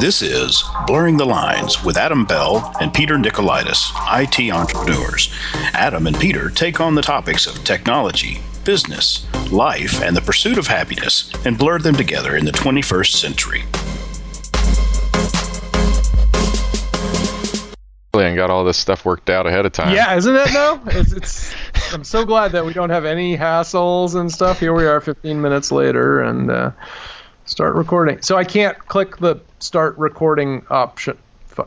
This is Blurring the Lines with Adam Bell and Peter Nicolaitis, IT entrepreneurs. Adam and Peter take on the topics of technology, business, life, and the pursuit of happiness and blur them together in the 21st century. and got all this stuff worked out ahead of time. Yeah, isn't it though? It's, it's I'm so glad that we don't have any hassles and stuff. Here we are 15 minutes later and uh, start recording. So I can't click the start recording option.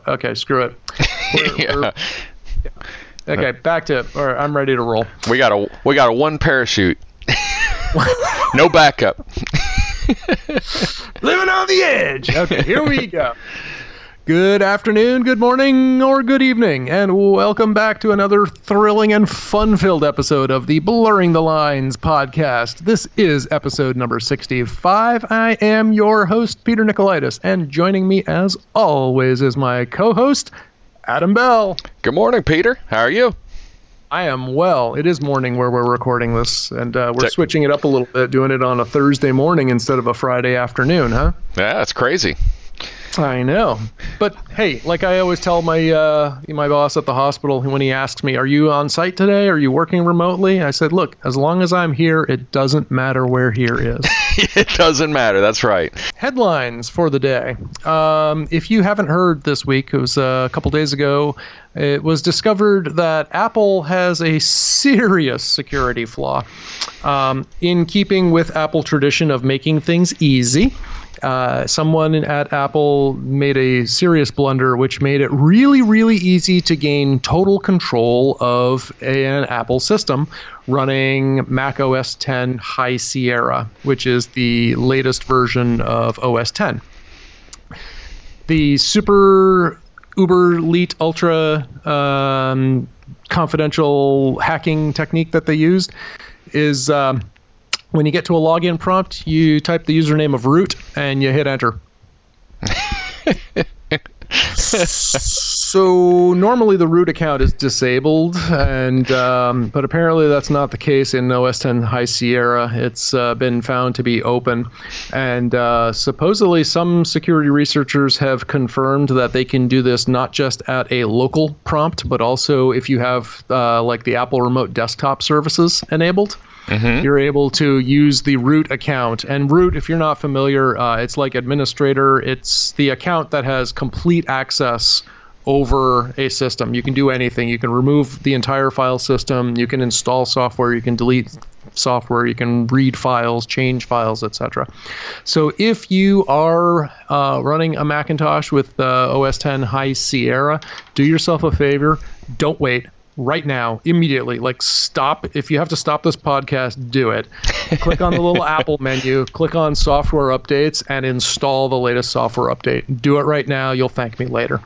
Okay, screw it. We're, yeah. we're- yeah. Okay, back to it. All right, I'm ready to roll. We got a we got a one parachute. no backup. Living on the edge. Okay, here we go. Good afternoon, good morning, or good evening, and welcome back to another thrilling and fun filled episode of the Blurring the Lines podcast. This is episode number 65. I am your host, Peter Nicolaitis, and joining me, as always, is my co host, Adam Bell. Good morning, Peter. How are you? I am well. It is morning where we're recording this, and uh, we're switching it up a little bit, doing it on a Thursday morning instead of a Friday afternoon, huh? Yeah, that's crazy. I know, but hey, like I always tell my uh, my boss at the hospital when he asks me, "Are you on site today? Are you working remotely?" I said, "Look, as long as I'm here, it doesn't matter where here is." it doesn't matter. That's right. Headlines for the day. Um, if you haven't heard this week, it was uh, a couple days ago. It was discovered that Apple has a serious security flaw. Um, in keeping with Apple tradition of making things easy, uh, someone at Apple made a serious blunder, which made it really, really easy to gain total control of an Apple system running Mac OS 10 High Sierra, which is the latest version of OS 10. The super uber elite ultra um, confidential hacking technique that they used is um, when you get to a login prompt, you type the username of root and you hit enter. so normally the root account is disabled, and um, but apparently that's not the case in OS 10 High Sierra. It's uh, been found to be open, and uh, supposedly some security researchers have confirmed that they can do this not just at a local prompt, but also if you have uh, like the Apple Remote Desktop services enabled you're able to use the root account. And root, if you're not familiar, uh, it's like administrator. It's the account that has complete access over a system. You can do anything. You can remove the entire file system. You can install software. You can delete software. You can read files, change files, etc. So if you are uh, running a Macintosh with uh, OS 10 High Sierra, do yourself a favor. Don't wait right now, immediately. Like, stop. If you have to stop this podcast, do it. click on the little Apple menu, click on software updates, and install the latest software update. Do it right now. You'll thank me later.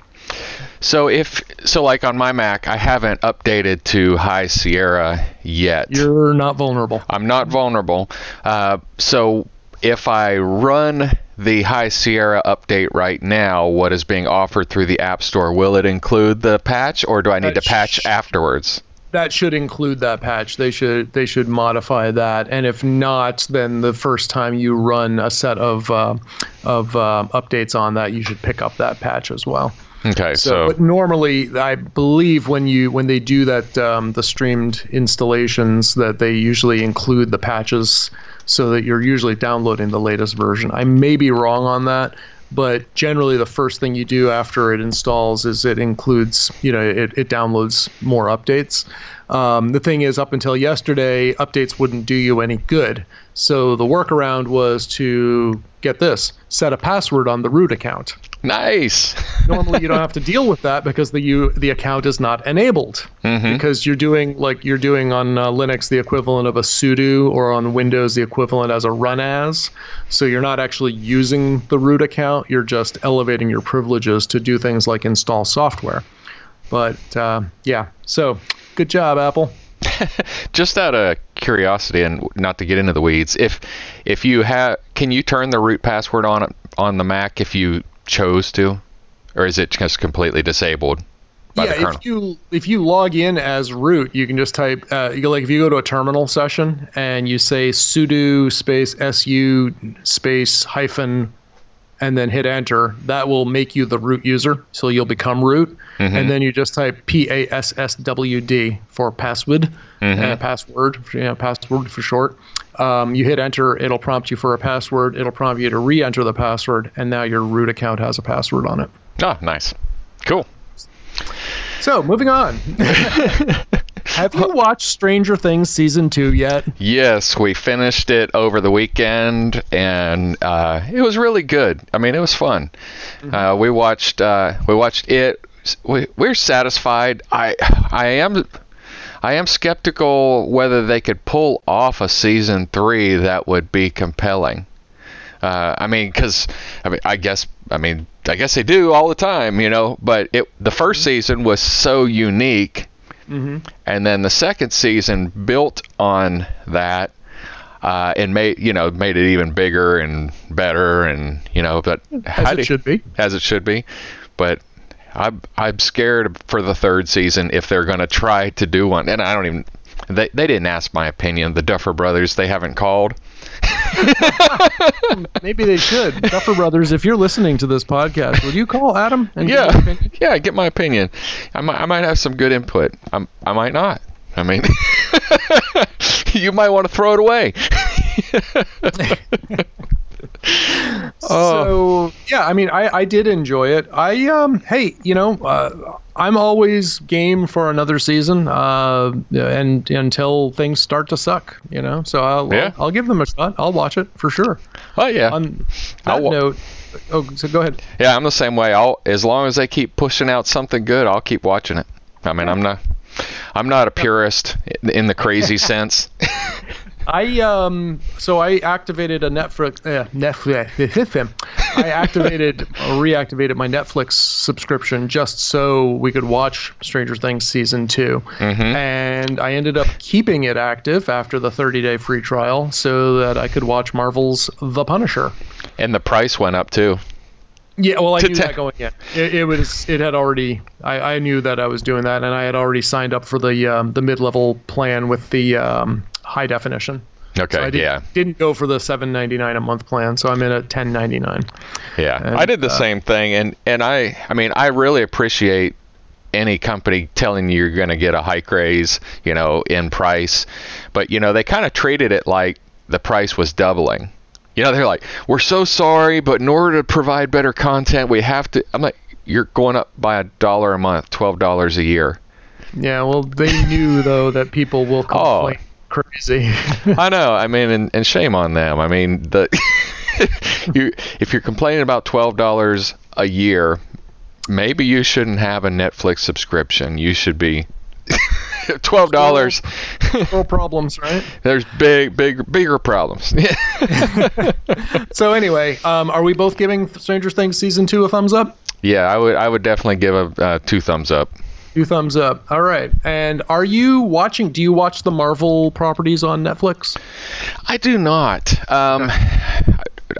So if so, like on my Mac, I haven't updated to High Sierra yet. You're not vulnerable. I'm not vulnerable. Uh, so if I run the High Sierra update right now, what is being offered through the App Store, will it include the patch, or do I need Uh, to patch sh- afterwards? That should include that patch. They should they should modify that. And if not, then the first time you run a set of uh, of uh, updates on that, you should pick up that patch as well. Okay, So, so, but normally, I believe when you when they do that, um, the streamed installations, that they usually include the patches, so that you're usually downloading the latest version. I may be wrong on that, but generally, the first thing you do after it installs is it includes, you know, it, it downloads more updates. Um, the thing is, up until yesterday, updates wouldn't do you any good. So the workaround was to get this: set a password on the root account nice. normally you don't have to deal with that because the you the account is not enabled. Because you're doing like you're doing on uh, Linux the equivalent of a sudo or on Windows the equivalent as a run as. So you're not actually using the root account. You're just elevating your privileges to do things like install software. But uh, yeah. So good job Apple. Just out of curiosity, and not to get into the weeds, if if you have, can you turn the root password on on the Mac if you chose to, or is it just completely disabled by the yeah, if you if you log in as root, you can just type uh, you go, like if you go to a terminal session and you say sudo space su space hyphen and then hit enter, that will make you the root user. So you'll become root. And then you just type P A S S W D for password, uh, password, you know, password for short. Um, you hit enter, it'll prompt you for a password. It'll prompt you to re enter the password. And now your root account has a password on it. Oh, nice. Cool. So moving on. Have you watched Stranger Things season two yet? Yes, we finished it over the weekend, and uh, it was really good. I mean, it was fun. Uh, we watched uh, we watched it. We, we're satisfied. I I am I am skeptical whether they could pull off a season three that would be compelling. Uh, I mean, because I mean, I guess I mean I guess they do all the time, you know. But it the first season was so unique and then the second season built on that uh, and made you know made it even bigger and better and you know but As it should be. as it should be. But I'm I'm scared for the third season if they're going to try to do one. And I don't even they they didn't ask my opinion. The Duffer brothers they haven't called Maybe they should. Duffer Brothers, if you're listening to this podcast, would you call Adam? And yeah opinion? yeah get my opinion I might I might have some good input I'm, I might not I mean you might want to throw it away So yeah, I mean, I, I did enjoy it. I um, hey, you know, uh, I'm always game for another season, uh, and until things start to suck, you know. So I'll Yeah. I'll, I'll give them a shot. I'll watch it for sure. oh yeah On that I'll note, oh, so go ahead. Yeah, I'm the same way. I'll as long as they keep pushing out something good, I'll keep watching it. I mean, I'm not I'm not a purist in the crazy sense. I um so I activated a Netflix uh, Netflix I activated or reactivated my Netflix subscription just so we could watch Stranger Things season 2. And I ended up keeping it active after the 30-day free trial so that I could watch Marvel's The Punisher. and the price went up too. Yeah, well, I knew that going in. It, it was. It had already. I, I knew that I was doing that, and I had already signed up for the um, the mid level plan with the um, high definition. Okay, So I did, yeah. didn't go for the seven ninety nine a month plan, so I'm in at ninety nine. Yeah, And, I did the uh, same thing, and and I I mean I really appreciate any company telling you you're going to get a hike raise, you know, in price, but you know they kind of treated it like the price was doubling. You know, they're like, we're so sorry, but in order to provide better content, we have to. I'm like, you're going up by a dollar a month, twelve dollars a year. Yeah, well, they knew though that people will Oh. complain crazy. I know. I mean, and, and shame on them. I mean, the you if you're complaining about twelve dollars a year, maybe you shouldn't have a Netflix subscription. You should be twelve dollars. Little problems, right? There's big, big, bigger problems. So anyway, um, are we both giving Stranger Things season two a thumbs up? yeah, I would. I would definitely give a uh, two thumbs up. Two thumbs up. All right. And are you watching? Do you watch the Marvel properties on Netflix? I do not. Um,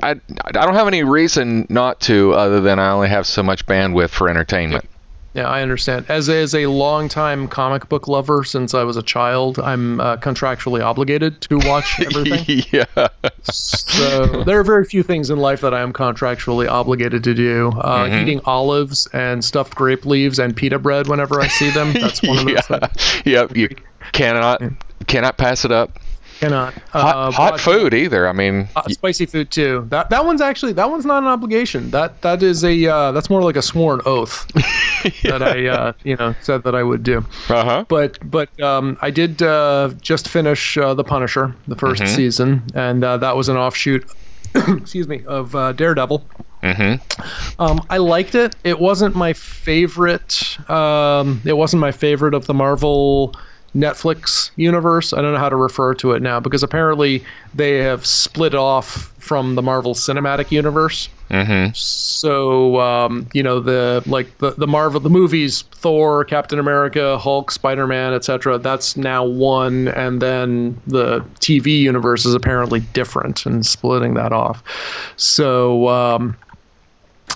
I, I don't have any reason not to, other than I only have so much bandwidth for entertainment. Yeah, I understand. As as a longtime comic book lover since I was a child, I'm uh, contractually obligated to watch everything. yeah. so there are very few things in life that I am contractually obligated to do. Uh, Mm-hmm. Eating olives and stuffed grape leaves and pita bread whenever I see them. That's one of those yeah. things. Yep. You cannot cannot pass it up. Cannot. Hot, Uh, hot food either. I mean, Uh, spicy food too. That that one's actually that one's not an obligation. That that is a uh, that's more like a sworn oath that I uh, you know said that I would do. uh huh. But but um, I did uh, just finish uh, the Punisher, the 1st season, and uh, that was an offshoot. excuse me of uh, Daredevil. Mm-hmm. Um, I liked it. It wasn't my favorite. Um, it wasn't my favorite of the Marvel Netflix universe. I don't know how to refer to it now because apparently they have split off from the Marvel Cinematic Universe. Mm-hmm. So um, you know the like the, the Marvel the movies Thor, Captain America, Hulk, Spider Man, etc. That's now one, and then the TV universe is apparently different and splitting that off. So um,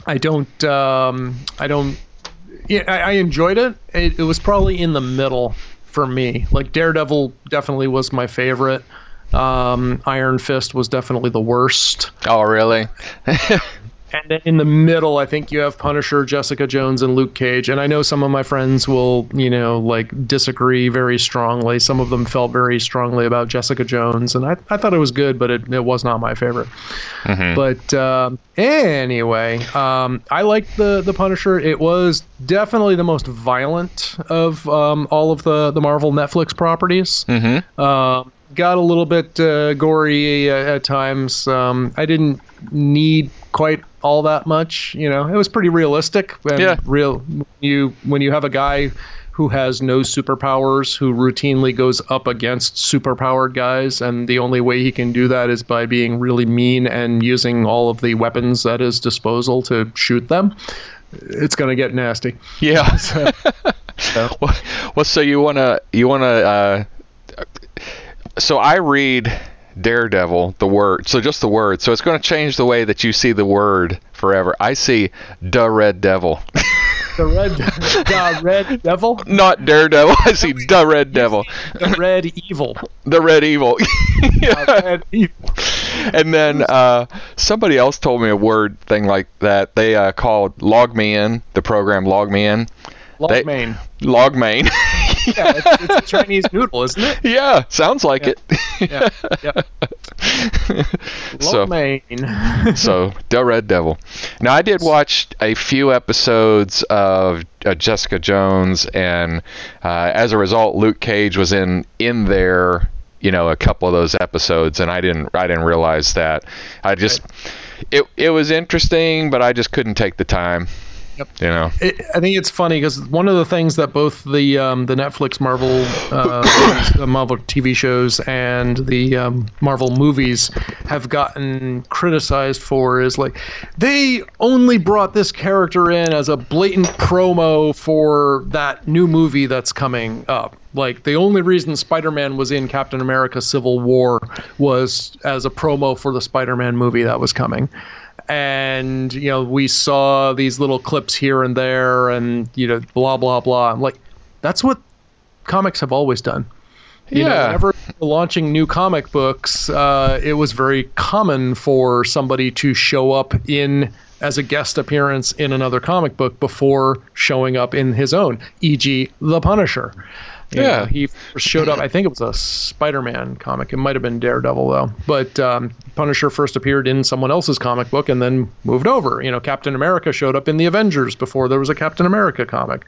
I don't um, I don't yeah I, I enjoyed it. it. It was probably in the middle for me. Like Daredevil definitely was my favorite. Um, Iron Fist was definitely the worst. Oh, really? And then in the middle, I think you have Punisher, Jessica Jones, and Luke Cage. And I know some of my friends will, you know, like disagree very strongly. Some of them felt very strongly about Jessica Jones, and I, I thought it was good, but it, it was not my favorite. Mm-hmm. But um, anyway, um, I liked the the Punisher. It was definitely the most violent of um, all of the the Marvel Netflix properties. Mm-hmm. Um, got a little bit uh, gory uh, at times. Um, I didn't need quite all that much. You know, it was pretty realistic. And Yeah. Real. You when you have a guy who has no superpowers, who routinely goes up against superpowered guys, and the only way he can do that is by being really mean and using all of the weapons at his disposal to shoot them. It's gonna get nasty. Yeah. well, well, so you wanna you wanna uh, so I read Daredevil the word so just the word so it's going to change the way that you see the word forever. I see the Red Devil, The red, the red devil, not Daredevil. I see the Red Devil, the red evil, the Red Evil. the red evil. and then uh, somebody else told me a word thing like that. They uh, called Log Me In, the program Log Me In. They- Logmain. Log Main. Yeah, it's, it's a Chinese noodle, isn't it? yeah, sounds like Yeah. it. Yeah, yeah. so, so the Red Devil. Now I did watch a few episodes of uh, Jessica Jones, and uh, as a result, Luke Cage was in in there. You know, a couple of those episodes, and I didn't I didn't realize that. I just it it was interesting, but I just couldn't take the time. Yep. You know. It, I think it's funny because one of the things that both the um, the Netflix Marvel uh, the Marvel TV shows and the um, Marvel movies have gotten criticized for is like they only brought this character in as a blatant promo for that new movie that's coming up. Like the only reason Spider-Man was in Captain America: Civil War was as a promo for the Spider-Man movie that was coming and you know we saw these little clips here and there and you know blah blah blah. I'm like that's what comics have always done. You know Yeah. whenever launching new comic books uh, it was very common for somebody to show up in as a guest appearance in another comic book before showing up in his own e.g the punisher You Yeah. know, he showed up. I think it was a Spider-Man comic. It might have been Daredevil though. But um, Punisher first appeared in someone else's comic book and then moved over. You know, Captain America showed up in the Avengers before there was a Captain America comic.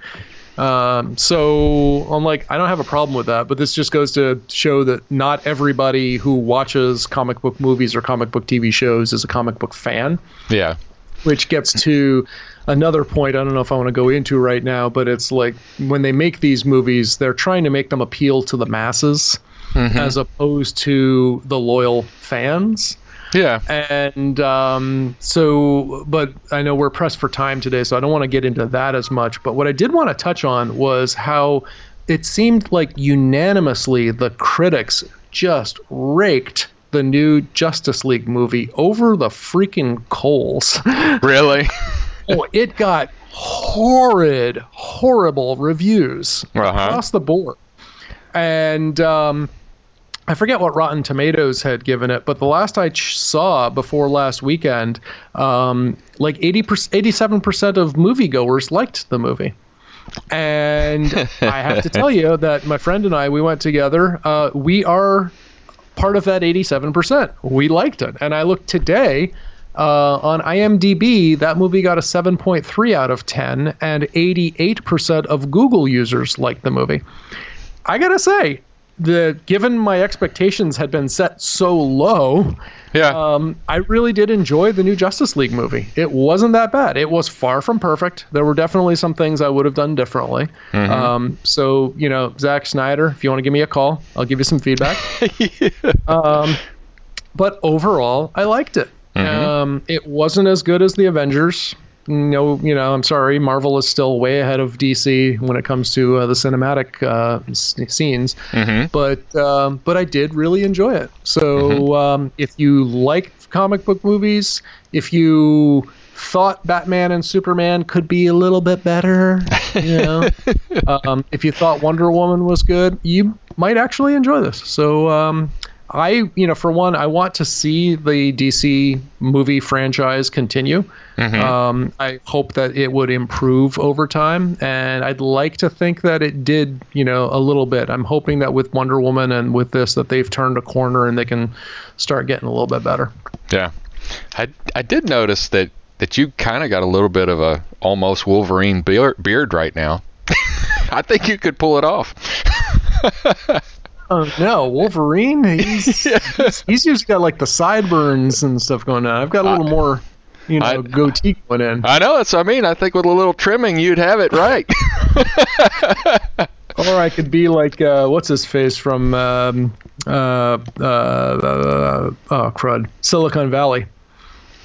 Um, so I'm like, I don't have a problem with that. But this just goes to show that not everybody who watches comic book movies or comic book TV shows is a comic book fan Yeah. Which gets to another point I don't know if I want to go into right now, but it's like when they make these movies, they're trying to make them appeal to the masses as opposed to the loyal fans. Yeah. And um, so, but I know we're pressed for time today, so I don't want to get into that as much. But what I did want to touch on was how it seemed like unanimously the critics just raked the new Justice League movie over the freaking coals. Really? oh, it got horrid, horrible reviews Uh-huh. across the board. And um, I forget what Rotten Tomatoes had given it, but the last I ch- saw before last weekend, um, like 80 87% of moviegoers liked the movie. And I have to tell you that my friend and I, we went together. Uh, we are part of that 87%. We liked it. And I looked today uh, on IMDb, that movie got a 7.3 out of 10, and 88% of Google users liked the movie. I gotta say, the given my expectations had been set so low, Yeah. um, I really did enjoy the new Justice League movie. It wasn't that bad. It was far from perfect. There were definitely some things I would have done differently. Um, so, you know, Zack Snyder, if you want to give me a call, I'll give you some feedback. um, but overall, I liked it. Um, it wasn't as good as the Avengers. No, you know, I'm sorry. Marvel is still way ahead of DC when it comes to uh, the cinematic uh, s- scenes but um, but I did really enjoy it. So um, if you like comic book movies, if you thought Batman and Superman could be a little bit better, you know, um, if you thought Wonder Woman was good, you might actually enjoy this. So um, I, you know, for one, I want to see the DC movie franchise continue. Mm-hmm. Um, I hope that it would improve over time, and I'd like to think that it did, you know, a little bit. I'm hoping that with Wonder Woman and with this, that they've turned a corner and they can start getting a little bit better. Yeah, I I did notice that that you kind of got a little bit of a almost Wolverine beard, beard right now. I think you could pull it off. Oh no, Wolverine! He's, he's he's usually got like the sideburns and stuff going on. I've got a little more, you know, I- goatee going in. I know that's what I mean. I think with a little trimming, you'd have it right. Or I could be like, uh, what's his face from, um, uh, uh, uh, oh crud, Silicon Valley.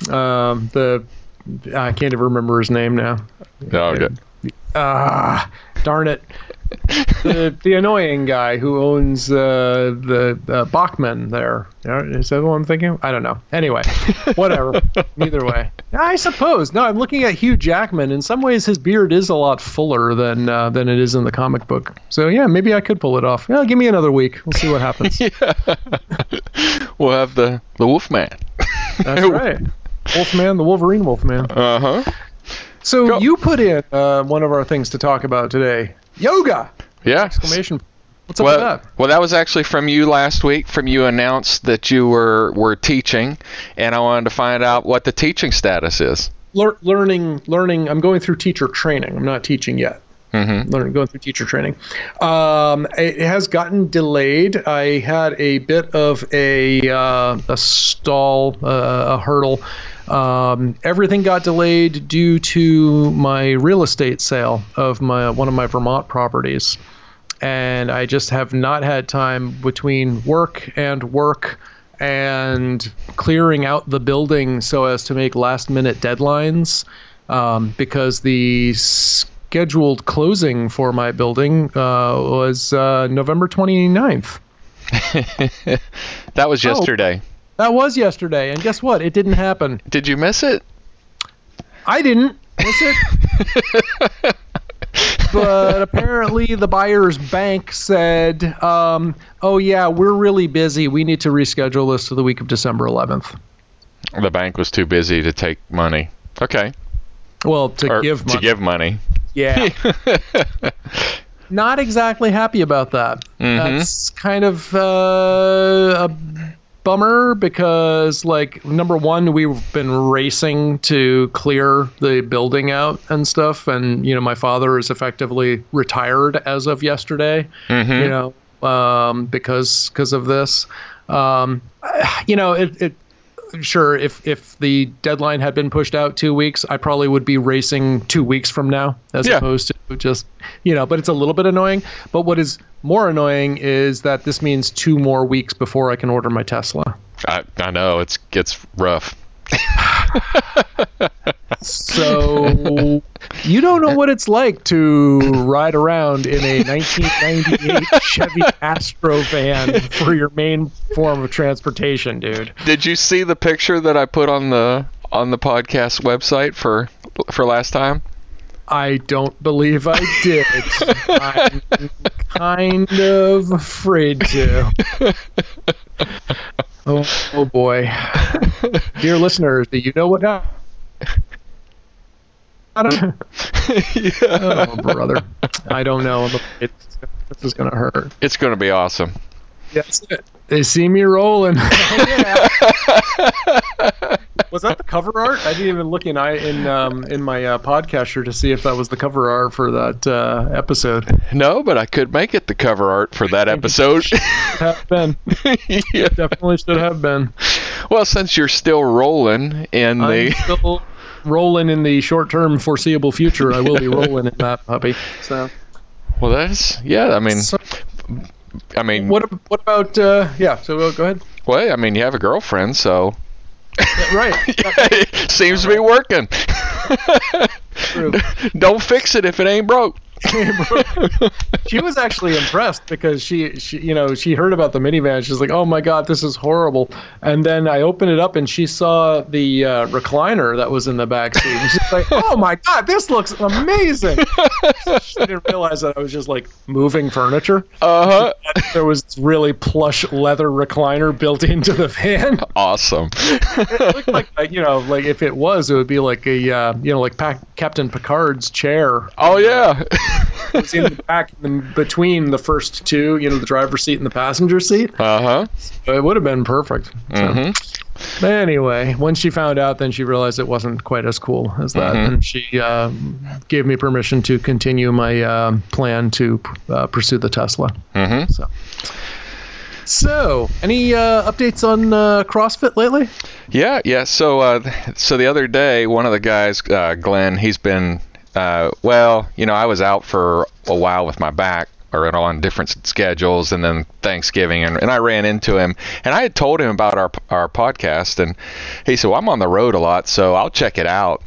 Um, the I can't even remember his name now. Oh, good. Ah, darn it. The the annoying guy who owns uh, the uh, Bachman there. Is that what I'm thinking? I don't know. Anyway, whatever. Either way, I suppose. No, I'm looking at Hugh Jackman. In some ways, his beard is a lot fuller than uh, than it is in the comic book. So yeah, maybe I could pull it off. Yeah, give me another week. We'll see what happens. yeah. We'll have the the Wolfman. That's right. Wolfman, the Wolverine Wolfman. Uh huh. So Go. you put in uh, one of our things to talk about today. Yoga! Yeah. Exclamation. What's up Well, with that? well, that was actually from you last week. From you announced that you were were teaching, and I wanted to find out what the teaching status is. lear- learning learning i'm going through teacher training i'm not teaching yet Mm-hmm. learning going through teacher training um, it has gotten delayed i had a bit of a uh, a stall uh, a hurdle um, everything got delayed due to my real estate sale of my one of my vermont properties and i just have not had time between work and work and clearing out the building so as to make last minute deadlines um, because the scheduled closing for my building uh, was uh, November 29th. That was Oh. That was yesterday, and guess what? It didn't happen. Did you miss it? I didn't miss it. but apparently, the buyer's bank said, um, "Oh yeah, we're really busy. We need to reschedule this to the week of December 11th." The bank was too busy to take money. Okay. Well, to Or give money. to give money. Yeah. Not exactly happy about that. Mhm. That's kind of uh, a bummer because, like, number one, we've been racing to clear the building out and stuff, and you know, my father is effectively retired as of yesterday. Mhm. You know, um, because because of this. Um, you know, it, it sure if if the deadline had been pushed out two weeks i probably would be racing two weeks from now as Yeah. opposed to just you know but it's a little bit annoying but what is more annoying is that this means two more weeks before i can order my tesla I, I know it's it's rough. So you don't know what it's like to ride around in a 1998 chevy astro van for your main form of transportation dude Did you see the picture that I put on the on the podcast website for for last time? I don't believe I did. I'm kind of afraid to. Oh, oh boy. Dear listeners, do you know what happened? I don't know. Oh, brother. I don't know. It's, this is going to hurt. It's going to be awesome. That's it. They see me rolling. Oh, yeah. was that the cover art? I didn't even look in I in um, in my uh, podcaster to see if that was the cover art for that uh, episode. No, but I could make it the cover art for that episode. Have been yeah. definitely should have been. Well, since you're still rolling in I'm the still rolling in the short-term foreseeable future. I will be rolling in that puppy. So, well, that's yeah. I mean, so I mean, what what about uh, yeah? So uh, go ahead. well, I mean, you have a girlfriend, so Yeah, right. it seems to be working. True. Don't fix it if it ain't broke. She was actually impressed because she, she, you know, she heard about the minivan. She's like, "Oh my god, this is horrible!" And then I opened it up and she saw the uh, recliner that was in the back seat. And she's like, "Oh my god, this looks amazing!" she didn't realize that I was just like moving furniture. Uh huh. There was this really plush leather recliner built into the van. Awesome. it looked like you know, like if it was, it would be like a uh, you know, like pa- Captain Picard's chair. Oh yeah. Was in the back, in between the first two, you know, the driver's seat and the passenger seat. Uh huh. It would have been perfect. So. Mhm. But anyway, when she found out, then she realized it wasn't quite as cool as that, Mhm. and she uh, gave me permission to continue my uh, plan to uh, pursue the Tesla. Mhm. So, so any uh, updates on uh, CrossFit lately? Yeah, yeah. So, uh, so the other day, one of the guys, uh, Glenn, he's been, uh, well, you know, I was out for a while with my back or on different schedules, and then Thanksgiving, and, and I ran into him, and I had told him about our our podcast, and he said, "Well, I'm on the road a lot, so I'll check it out."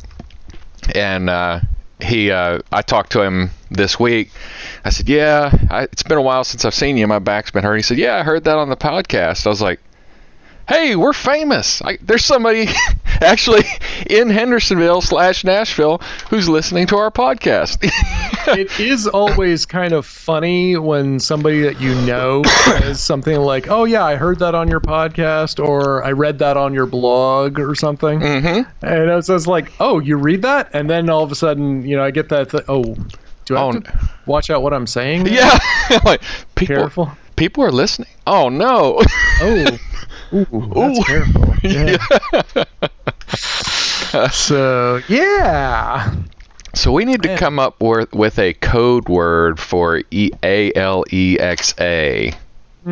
And uh, he, uh, I talked to him this week. I said, "Yeah, I, it's been a while since I've seen you. My back's been hurt." He said, "Yeah, I heard that on the podcast." I was like hey, we're famous. I, there's somebody actually in Hendersonville slash Nashville who's listening to our podcast. it is always kind of funny when somebody that you know says something like, "Oh yeah, I heard that on your podcast," or "I read that on your blog," or something. mm-hmm. And it's just like, "Oh, you read that?" And then all of a sudden, you know, I get that. Th- oh, do I have Oh, watch out what I'm saying? now? Yeah, like people, Careful. people are listening. Oh no. Oh. Ooh, that's Ooh. careful. Yeah. so yeah. So we need to come up with, with a code word for E A L E X A,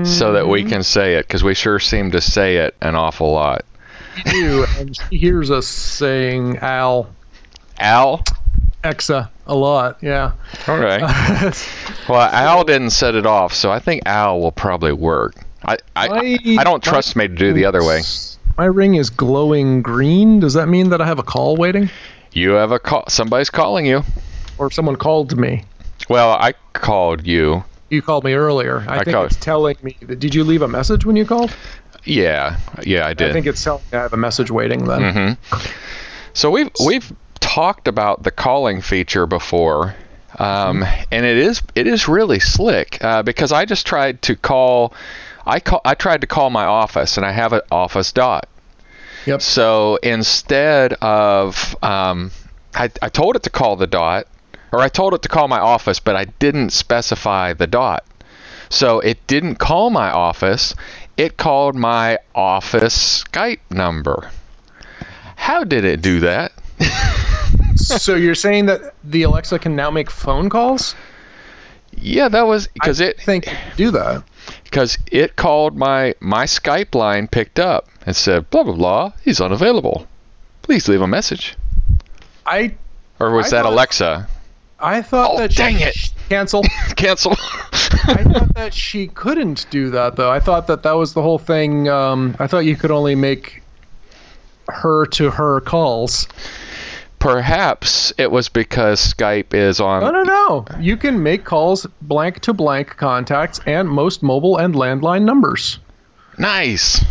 so that we mm-hmm. can say it because we sure seem to say it an awful lot. You and she hears us saying "al Al. exa" a lot. Yeah. All right. Well, Al didn't set it off, so I think Al will probably work. I I, My- I don't trust me to do the other way. My ring is glowing green. Does that mean that I have a call waiting, You have a call. Somebody's calling you. or someone called me? Well, I called you. You called me earlier. I, I think called- it's telling me. That, did you leave a message when you called? Yeah, yeah, I did. I think it's telling me I have a message waiting. Then. hmm So we've we've talked about the calling feature before, um, and it is it is really slick uh, because I just tried to call. I call I tried to call my office, and I have an office dot. Yep. So instead of um, I, I told it to call the dot, or I told it to call my office, but I didn't specify the dot. So it didn't call my office. It called my office Skype number. How did it do that? so you're saying that the Alexa can now make phone calls? Yeah, that was because it think do that. Because it called my my Skype line picked up and said blah blah blah. He's unavailable. Please leave a message. I Or was I that thought- Alexa? I thought Oh, that dang she, it. cancel. Cancel. I thought that she couldn't do that though. I thought that that was the whole thing. Um, I thought you could only make her to her calls. Perhaps it was because Skype is on. No, no, no. You can make calls blank to blank contacts and most mobile and landline numbers. Nice.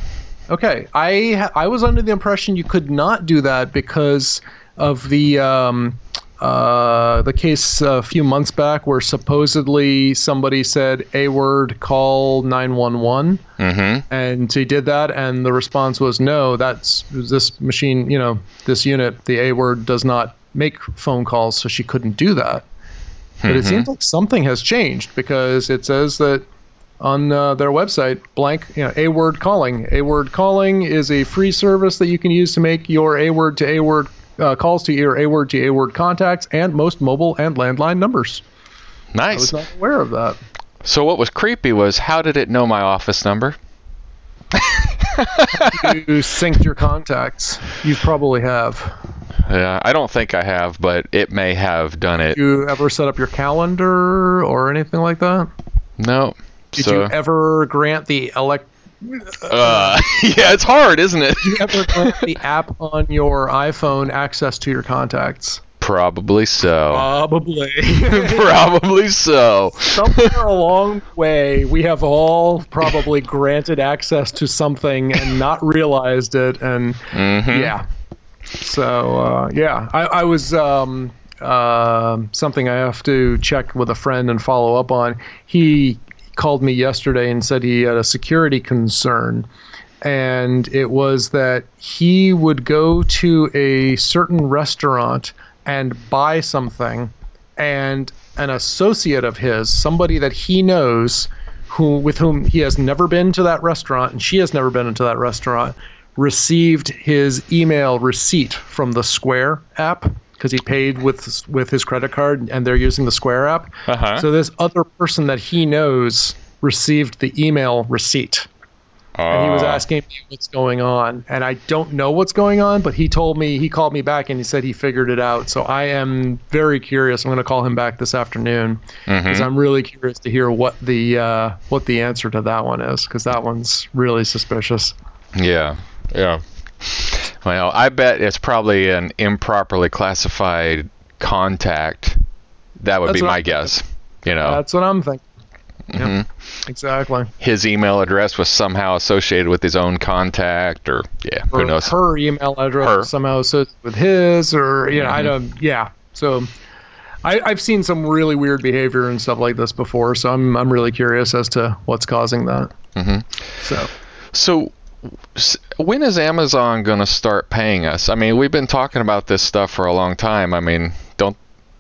Okay, I I was under the impression you could not do that because of the um, uh, the case a few months back where supposedly somebody said a word call 911 Mm-hmm. and he did that and the response was no that's this machine you know this unit the a word does not make phone calls so she couldn't do that. But it seems like something has changed because it says that on uh, their website blank you know a word calling. A word calling is a free service that you can use to make your a word to a word uh, calls to your a word to a word contacts and most mobile and landline numbers Nice. i was not aware of that So what was creepy was how did it know my office number? you synced your contacts you probably have Yeah, I don't think I have, but it may have done it. you ever set up your calendar or anything like that? No. Did so, you ever grant the elect? Uh, yeah, it's hard, isn't it? Did you ever grant the app on your iPhone access to your contacts? Probably so. Probably. Probably so. Somewhere along the way, we have all probably granted access to something and not realized it, and Mhm. yeah. So uh, yeah, I, I was um, uh, something I have to check with a friend and follow up on. He called me yesterday and said he had a security concern, and it was that he would go to a certain restaurant and buy something, and an associate of his, somebody that he knows, who with whom he has never been to that restaurant and she has never been into that restaurant, received his email receipt from the Square app because he paid with with his credit card and they're using the Square app. Uh-huh. So this other person that he knows received the email receipt. And he was Uh, asking me what's going on. And i don't know what's going on but he told me he called me back and he said he figured it out. So i am very curious. I'm going to call him back this afternoon because i'm really curious to hear what the uh, what the answer to that one is because that one's really suspicious. Yeah, yeah. Well, I bet it's probably an improperly classified contact. That would That's be my I'm guess. You know, that's what i'm thinking Mhm. Yep, exactly his email address was somehow associated with his own contact, or yeah, who knows? her email address Her. somehow associated with his or you know i don't yeah so I, I've seen some really weird behavior and stuff like this before, so I'm I'm really curious as to what's causing that. Mhm. So So, when is Amazon going to start paying us? I mean, we've been talking about this stuff for a long time. I mean, don't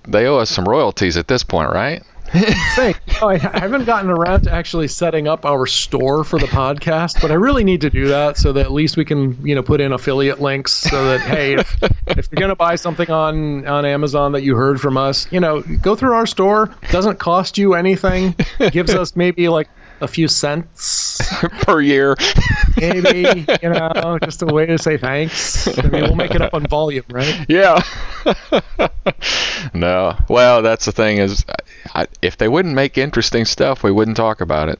they owe us some royalties at this point, right? think you know, I, I haven't gotten around to actually setting up our store for the podcast, but I really need to do that so that at least we can you know put in affiliate links so that hey if, if you're gonna buy something on on Amazon that you heard from us, you know go through our store. Doesn't cost you anything. Gives us maybe like a few cents, per year. maybe you know just a way to say thanks. I mean we'll make it up on volume, right? yeah. no. Well, that's the thing is, I, if they wouldn't make interesting stuff, we wouldn't talk about it.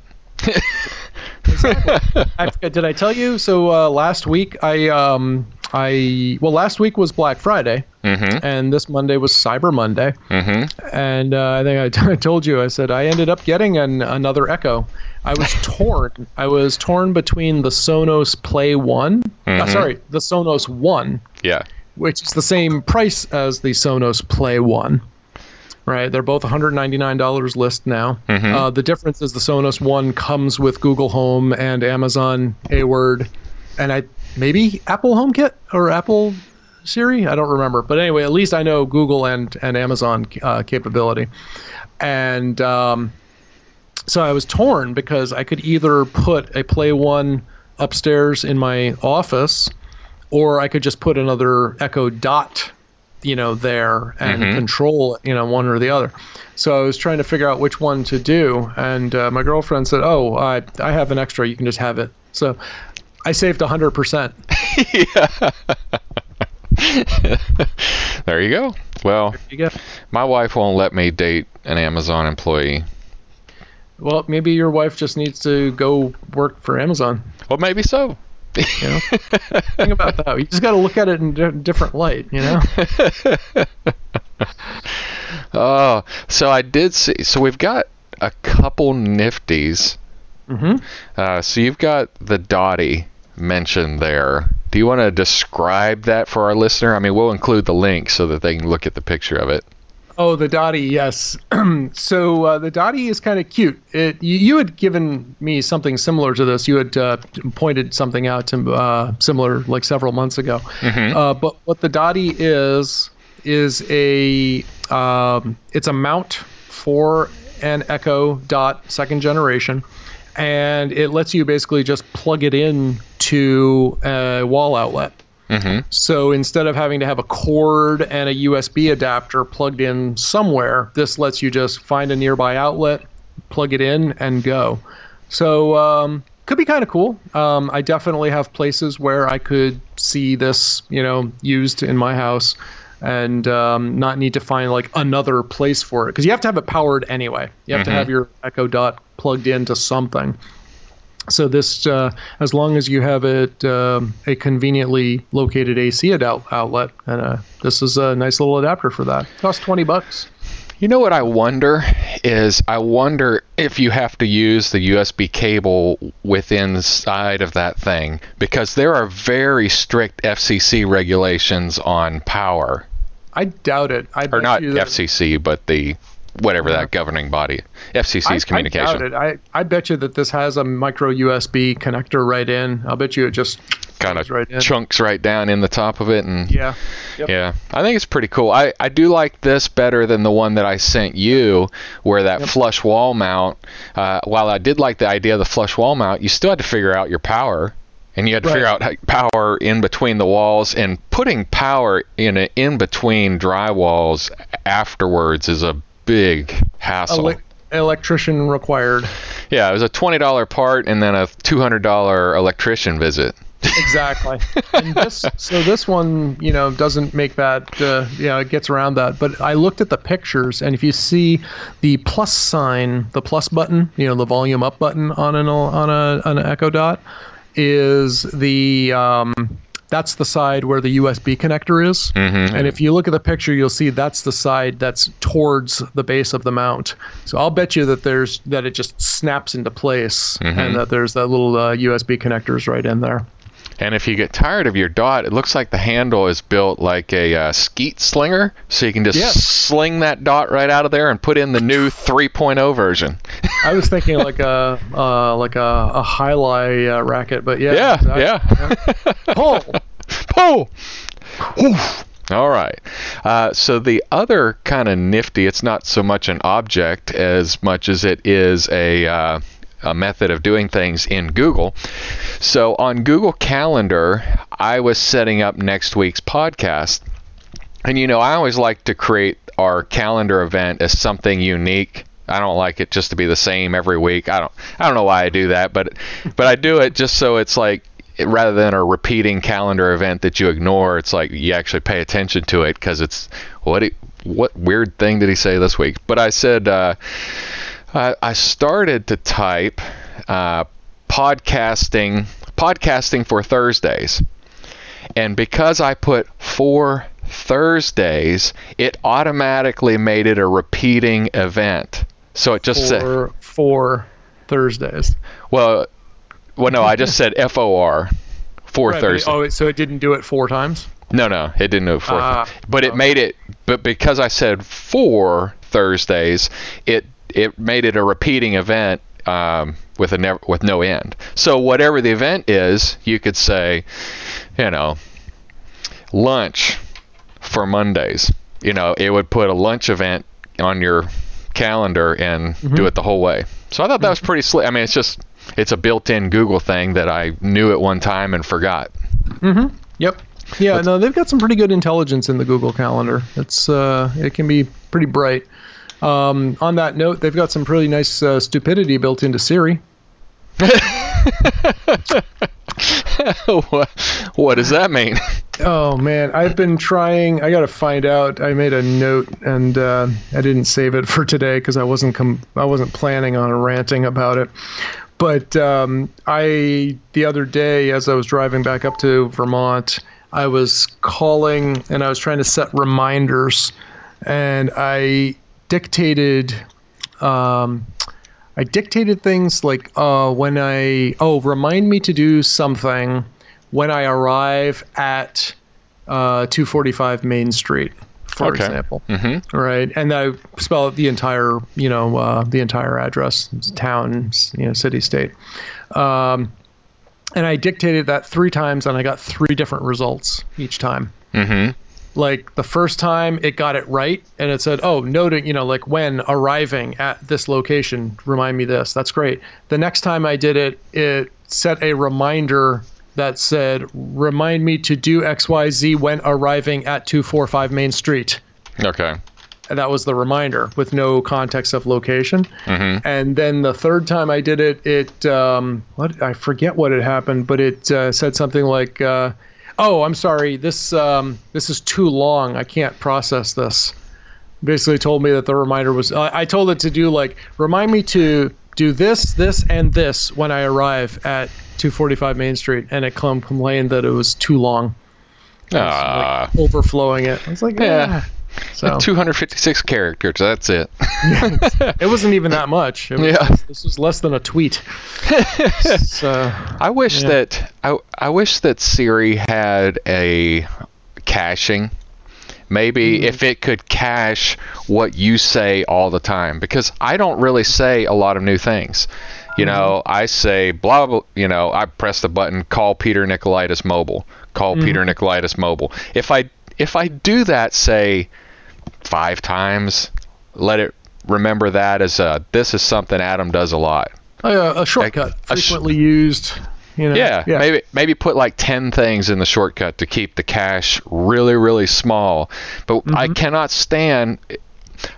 I forget, did I tell you? So uh, last week I um I well last week was Black Friday Mm-hmm. and this Monday was Cyber Monday Mm-hmm. and uh, I think I, t- I told you I said I ended up getting an, another Echo. I was torn. I was torn between the Sonos Play One. uh, Mhm. sorry, the Sonos One, Yeah. which is the same price as the Sonos Play One. Right, they're both $199 list now. Mhm. Uh, the difference is the Sonos One comes with Google Home and Amazon A-Word, and I maybe Apple HomeKit or Apple Siri. I don't remember, but anyway, at least I know Google and and Amazon uh, capability, and um, so I was torn because I could either put a Play One upstairs in my office, or I could just put another Echo Dot, you know, there and Mhm. control, you know, one or the other. So I was trying to figure out which one to do, and uh, my girlfriend said, "Oh, I I have an extra. You can just have it." So I saved hundred percent. there you go. Well, You go. my wife won't let me date an Amazon employee. Well, maybe your wife just needs to go work for Amazon. Well, maybe so. You know, think about that. You just got to look at it in a different light. You know. Oh, so I did see. So we've got a couple nifties. Mm-hmm. Uh, so you've got the Dottie mentioned there. Do you want to describe that for our listener? I mean, we'll include the link so that they can look at the picture of it. Oh, the Dottie, yes. so uh, the Dottie is kind of cute. It, you, you had given me something similar to this. You had uh, pointed something out to uh, similar like several months ago. Uh, but what the Dottie is is a um, it's a mount for an Echo Dot second generation, and it lets you basically just plug it in to a wall outlet. Mm-hmm. So instead of having to have a cord and a USB adapter plugged in somewhere, this lets you just find a nearby outlet, plug it in, and go. So um, could be kind of cool. Um, I definitely have places where I could see this, you know, used in my house, and um, not need to find like another place for it because you have to have it powered anyway. You have to Mhm. have your Echo Dot plugged into something. So this, uh, as long as you have it um, a conveniently located AC out- outlet, and uh, this is a nice little adapter for that. It Costs twenty bucks. You know what I wonder is I wonder if you have to use the USB cable within side of that thing because there are very strict FCC regulations on power, I doubt it. I or not FCC, but the whatever that governing body, FCC's I, communication. I doubt it. I, I bet you that this has a micro USB connector right in. I'll bet you it just kind of right chunks right down in the top of it and yeah. Yep. Yeah, I think it's pretty cool. I, I do like this better than the one that I sent you, where that flush wall mount. Uh, while I did like the idea of the flush wall mount, you still had to figure out your power, and you had to figure out how, power in between the walls, and putting power in a, in between dry walls afterwards is a big hassle. Ele- electrician required. yeah, it was a twenty dollar part and then a two hundred dollar electrician visit. Exactly. and this, so this one, you know, doesn't make that. Uh, yeah, it gets around that. But I looked at the pictures, and if you see the plus sign, the plus button, you know, the volume up button on an on a on an Echo Dot, is the um, that's the side where the USB connector is. Mhm. And if you look at the picture, you'll see that's the side that's towards the base of the mount. So I'll bet you that there's that it just snaps into place, and that there's that little uh, USB connectors right in there. And if you get tired of your dot, it looks like the handle is built like a uh, skeet slinger, so you can just Yes. sling that dot right out of there and put in the new 3.0 version. I was thinking like a uh, like a, a jai alai uh, racket, but yeah, Yeah, exactly. yeah. Oh, Oof. All right. Uh, so the other kind of nifty, it's not so much an object as much as it is a, uh, a method of doing things in Google. So on Google Calendar, I was setting up next week's podcast. And you know, I always like to create our calendar event as something unique. I don't like it just to be the same every week. I don't I don't know why I do that, but but I do it just so it's like rather than a repeating calendar event that you ignore, it's like you actually pay attention to it because it's what it, what weird thing did he say this week? But I said uh, I, I started to type uh, podcasting podcasting for Thursdays. And because I put four Thursdays, it automatically made it a repeating event. So it just said, for for Thursdays. well, well, no, I just said F O R, four Right, but it- Thursdays. oh, so it didn't do it four times. No, no, it didn't do it four. Ah, but it made it. But because I said four Thursdays, it it made it a repeating event um, with a never with no end. So whatever the event is, you could say, you know, lunch for Mondays. You know, it would put a lunch event on your calendar and do it the whole way. So I thought that was pretty slick. I mean, it's just it's a built-in Google thing that I knew at one time and forgot. Yep. Yeah, no, they've got some pretty good intelligence in the Google Calendar. It's uh, it can be pretty bright. Um, on that note, they've got some pretty nice uh, stupidity built into Siri. what, what does that mean? Oh man, I've been trying. I got to find out. I made a note and uh, I didn't save it for today because I wasn't com- I wasn't planning on ranting about it. But um, I the other day, as I was driving back up to Vermont, I was calling and I was trying to set reminders, and I dictated. Um, I dictated things like uh, when I oh remind me to do something when I arrive at uh, 245 Main Street, for Okay. example. Mm-hmm. Right, and I spell out the entire, you know, uh, the entire address, town, you know, city, state. Um, and I dictated that three times, and I got three different results each time. Mm-hmm. Like the first time, it got it right, and it said, "Oh, noting, you know, like when arriving at this location, remind me this." That's great. The next time I did it, it set a reminder that said, "Remind me to do X, Y, Z when arriving at 245 Main Street." Okay. And that was the reminder with no context of location. Mm-hmm. And then the third time I did it, it um, what I forget what had happened, but it uh, said something like, uh, "Oh, I'm sorry, this um, this is too long. I can't process this." Basically, told me that the reminder was. I I told it to do like remind me to do this, this, and this when I arrive at 245 Main Street, and it com- complained that it was too long, Ah, like overflowing it. I was like, Yeah. yeah. So 256 characters. That's it. it wasn't even that much. It was, Yeah. This was less than a tweet. so, I wish Yeah. that I, I wish that Siri had a caching. Maybe mm-hmm. if it could cache what you say all the time, because I don't really say a lot of new things. You mm-hmm. know, I say blah blah. You know, I press the button, call Peter Nicolaitis Mobile, call mm-hmm. Peter Nicolaitis Mobile. If I if I do that, say five times, let it remember that as a this is something Adam does a lot. oh, a shortcut, a sh- frequently used. You know, Yeah, yeah. maybe maybe put like ten things in the shortcut to keep the cache really really small. But I mm-hmm. cannot stand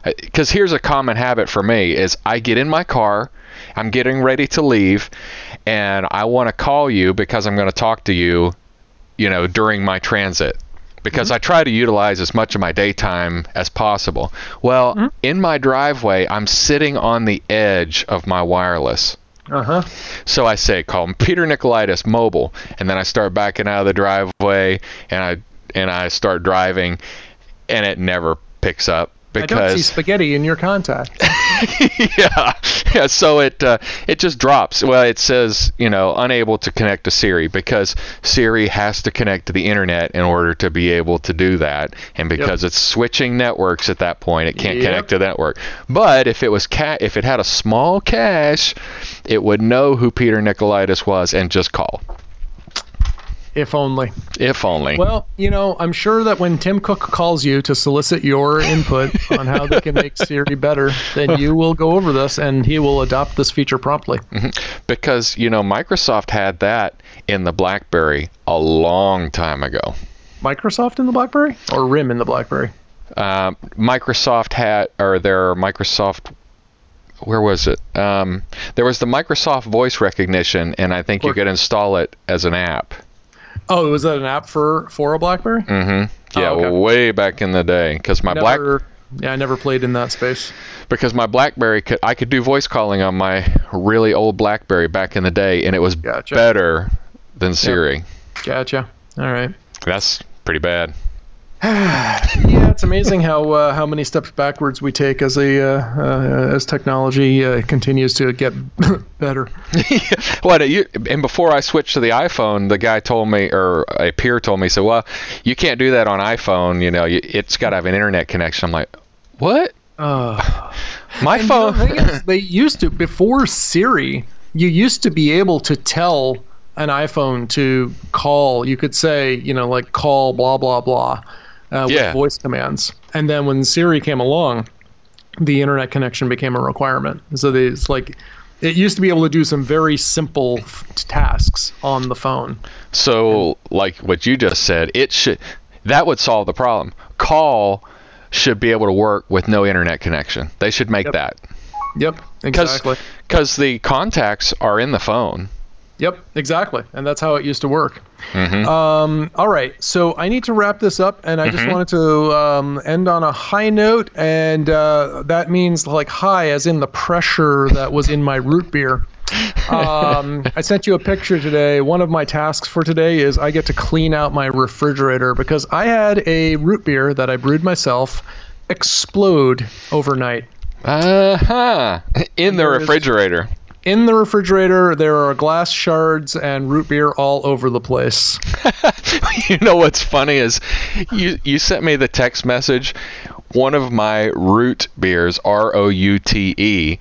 because here's a common habit for me is I get in my car, I'm getting ready to leave, and I want to call you because I'm going to talk to you, you know, during my transit. Because mm-hmm. I try to utilize as much of my daytime as possible. Well, mm-hmm. in my driveway, I'm sitting on the edge of my wireless. Uh huh. So I say, call him Peter Nicolaitis Mobile, and then I start backing out of the driveway, and I and I start driving, and it never picks up I don't see spaghetti in your contact. yeah, yeah. So it uh, it just drops. Well, it says you know unable to connect to Siri because Siri has to connect to the internet in order to be able to do that, and because it's switching networks at that point, it can't Yep. connect to the network. But if it was ca- if it had a small cache, it would know who Peter Nicolaitis was and just call. If only. If only. Well, you know, I'm sure that when Tim Cook calls you to solicit your input on how they can make Siri better, then you will go over this and he will adopt this feature promptly. because you know Microsoft had that in the BlackBerry a long time ago. Microsoft in the BlackBerry or RIM in the BlackBerry? um, Microsoft had, or their Microsoft, where was it? Um, there was the Microsoft voice recognition, and I think you could install it as an app. Oh, was that an app for for a BlackBerry? Mm-hmm. Yeah, Oh, okay. way back in the day, because my Black, yeah, I never played in that space. because my BlackBerry could, I could do voice calling on my really old BlackBerry back in the day, and it was Gotcha. better than Siri. Gotcha. All right. That's pretty bad. Yeah, it's amazing how uh, how many steps backwards we take as a uh, uh, as technology uh, continues to get better. what you and before I switched to the iPhone, the guy told me, or a peer told me, so well, you can't do that on iPhone. You know, you, it's got to have an internet connection. I'm like, what? Uh, My and phone. The thing is, they used to before Siri. You used to be able to tell an iPhone to call. You could say, you know, like call blah blah blah uh, with Yeah. voice commands. And then when Siri came along, the internet connection became a requirement. So they, it's like it used to be able to do some very simple f- tasks on the phone. so, like what you just said, it should that would solve the problem. Call should be able to work with no internet connection. They should make Yep. that Yep, exactly. because the contacts are in the phone. Yep, exactly. And that's how it used to work. Mhm. Um, all right, so I need to wrap this up, and I just Mhm. wanted to um, end on a high note, and uh, that means like high as in the pressure that was in my root beer. Um, I sent you a picture today. One of my tasks for today is I get to clean out my refrigerator because I had a root beer that I brewed myself explode overnight. Uh huh. In the refrigerator. In the refrigerator, there are glass shards and root beer all over the place. you know what's funny is you you sent me the text message. One of my root beers, R O U T E.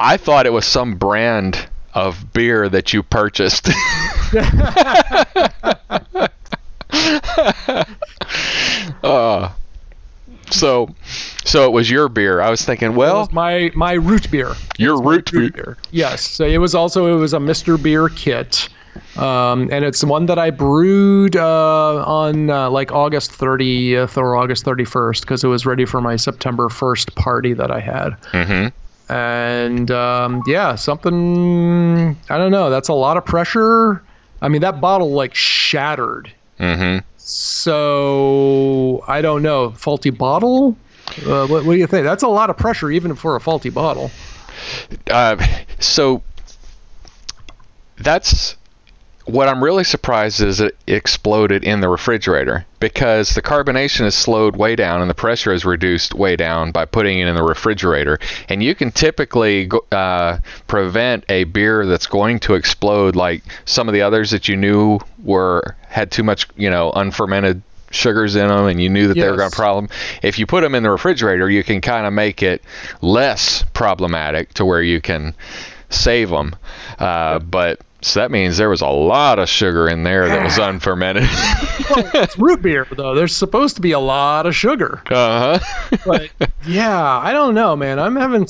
I thought it was some brand of beer that you purchased. uh, so so it was your beer. I was thinking, well, was my my root beer. your root beer. root beer. Yes. So it was also it was a Mr. Beer kit. Um, and it's one that I brewed uh, on uh, like August 30th or August 31st because it was ready for my September 1st party that I had. Mm-hmm. And um, yeah, something I don't know. That's a lot of pressure. I mean, that bottle like shattered. Mm-hmm. So I don't know. Faulty bottle. Uh, what, what do you think? That's a lot of pressure even for a faulty bottle. Uh, so that's what I'm really surprised is it exploded in the refrigerator because the carbonation is slowed way down and the pressure is reduced way down by putting it in the refrigerator. And you can typically uh, prevent a beer that's going to explode, like some of the others that you knew were had too much, you know, unfermented sugars in them and you knew that yes. they were going to problem if you put them in the refrigerator you can kind of make it less problematic to where you can save them uh, but so that means there was a lot of sugar in there that was unfermented. well, it's root beer, though. There's supposed to be a lot of sugar. Uh huh. but yeah, I don't know, man. I'm having,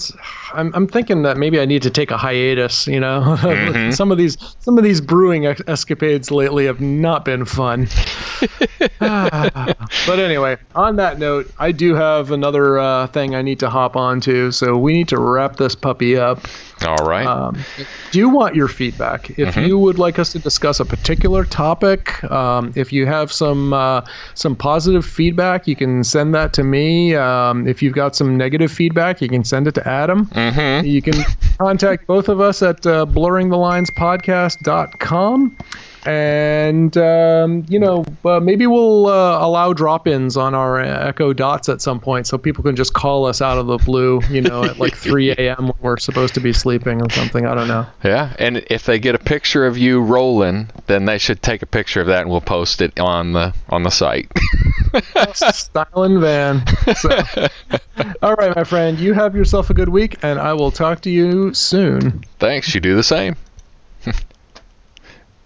I'm, I'm thinking that maybe I need to take a hiatus. You know, mm-hmm. some of these, some of these brewing escapades lately have not been fun. but anyway, on that note, I do have another uh, thing I need to hop onto, so we need to wrap this puppy up. All right. Um, do you want your feedback? If mm-hmm. you would like us to discuss a particular topic, um, if you have some uh, some positive feedback, you can send that to me. Um, if you've got some negative feedback, you can send it to Adam. Mm-hmm. You can contact both of us at uh, blurringthelinespodcast.com and um, you know uh, maybe we'll uh, allow drop-ins on our echo dots at some point so people can just call us out of the blue you know at like 3 a.m when we're supposed to be sleeping or something. I don't know. Yeah and if they get a picture of you rolling then they should take a picture of that and we'll post it on the on the site. Styling van so, all right my friend you have yourself a good week and i will talk to you soon. Thanks you do the same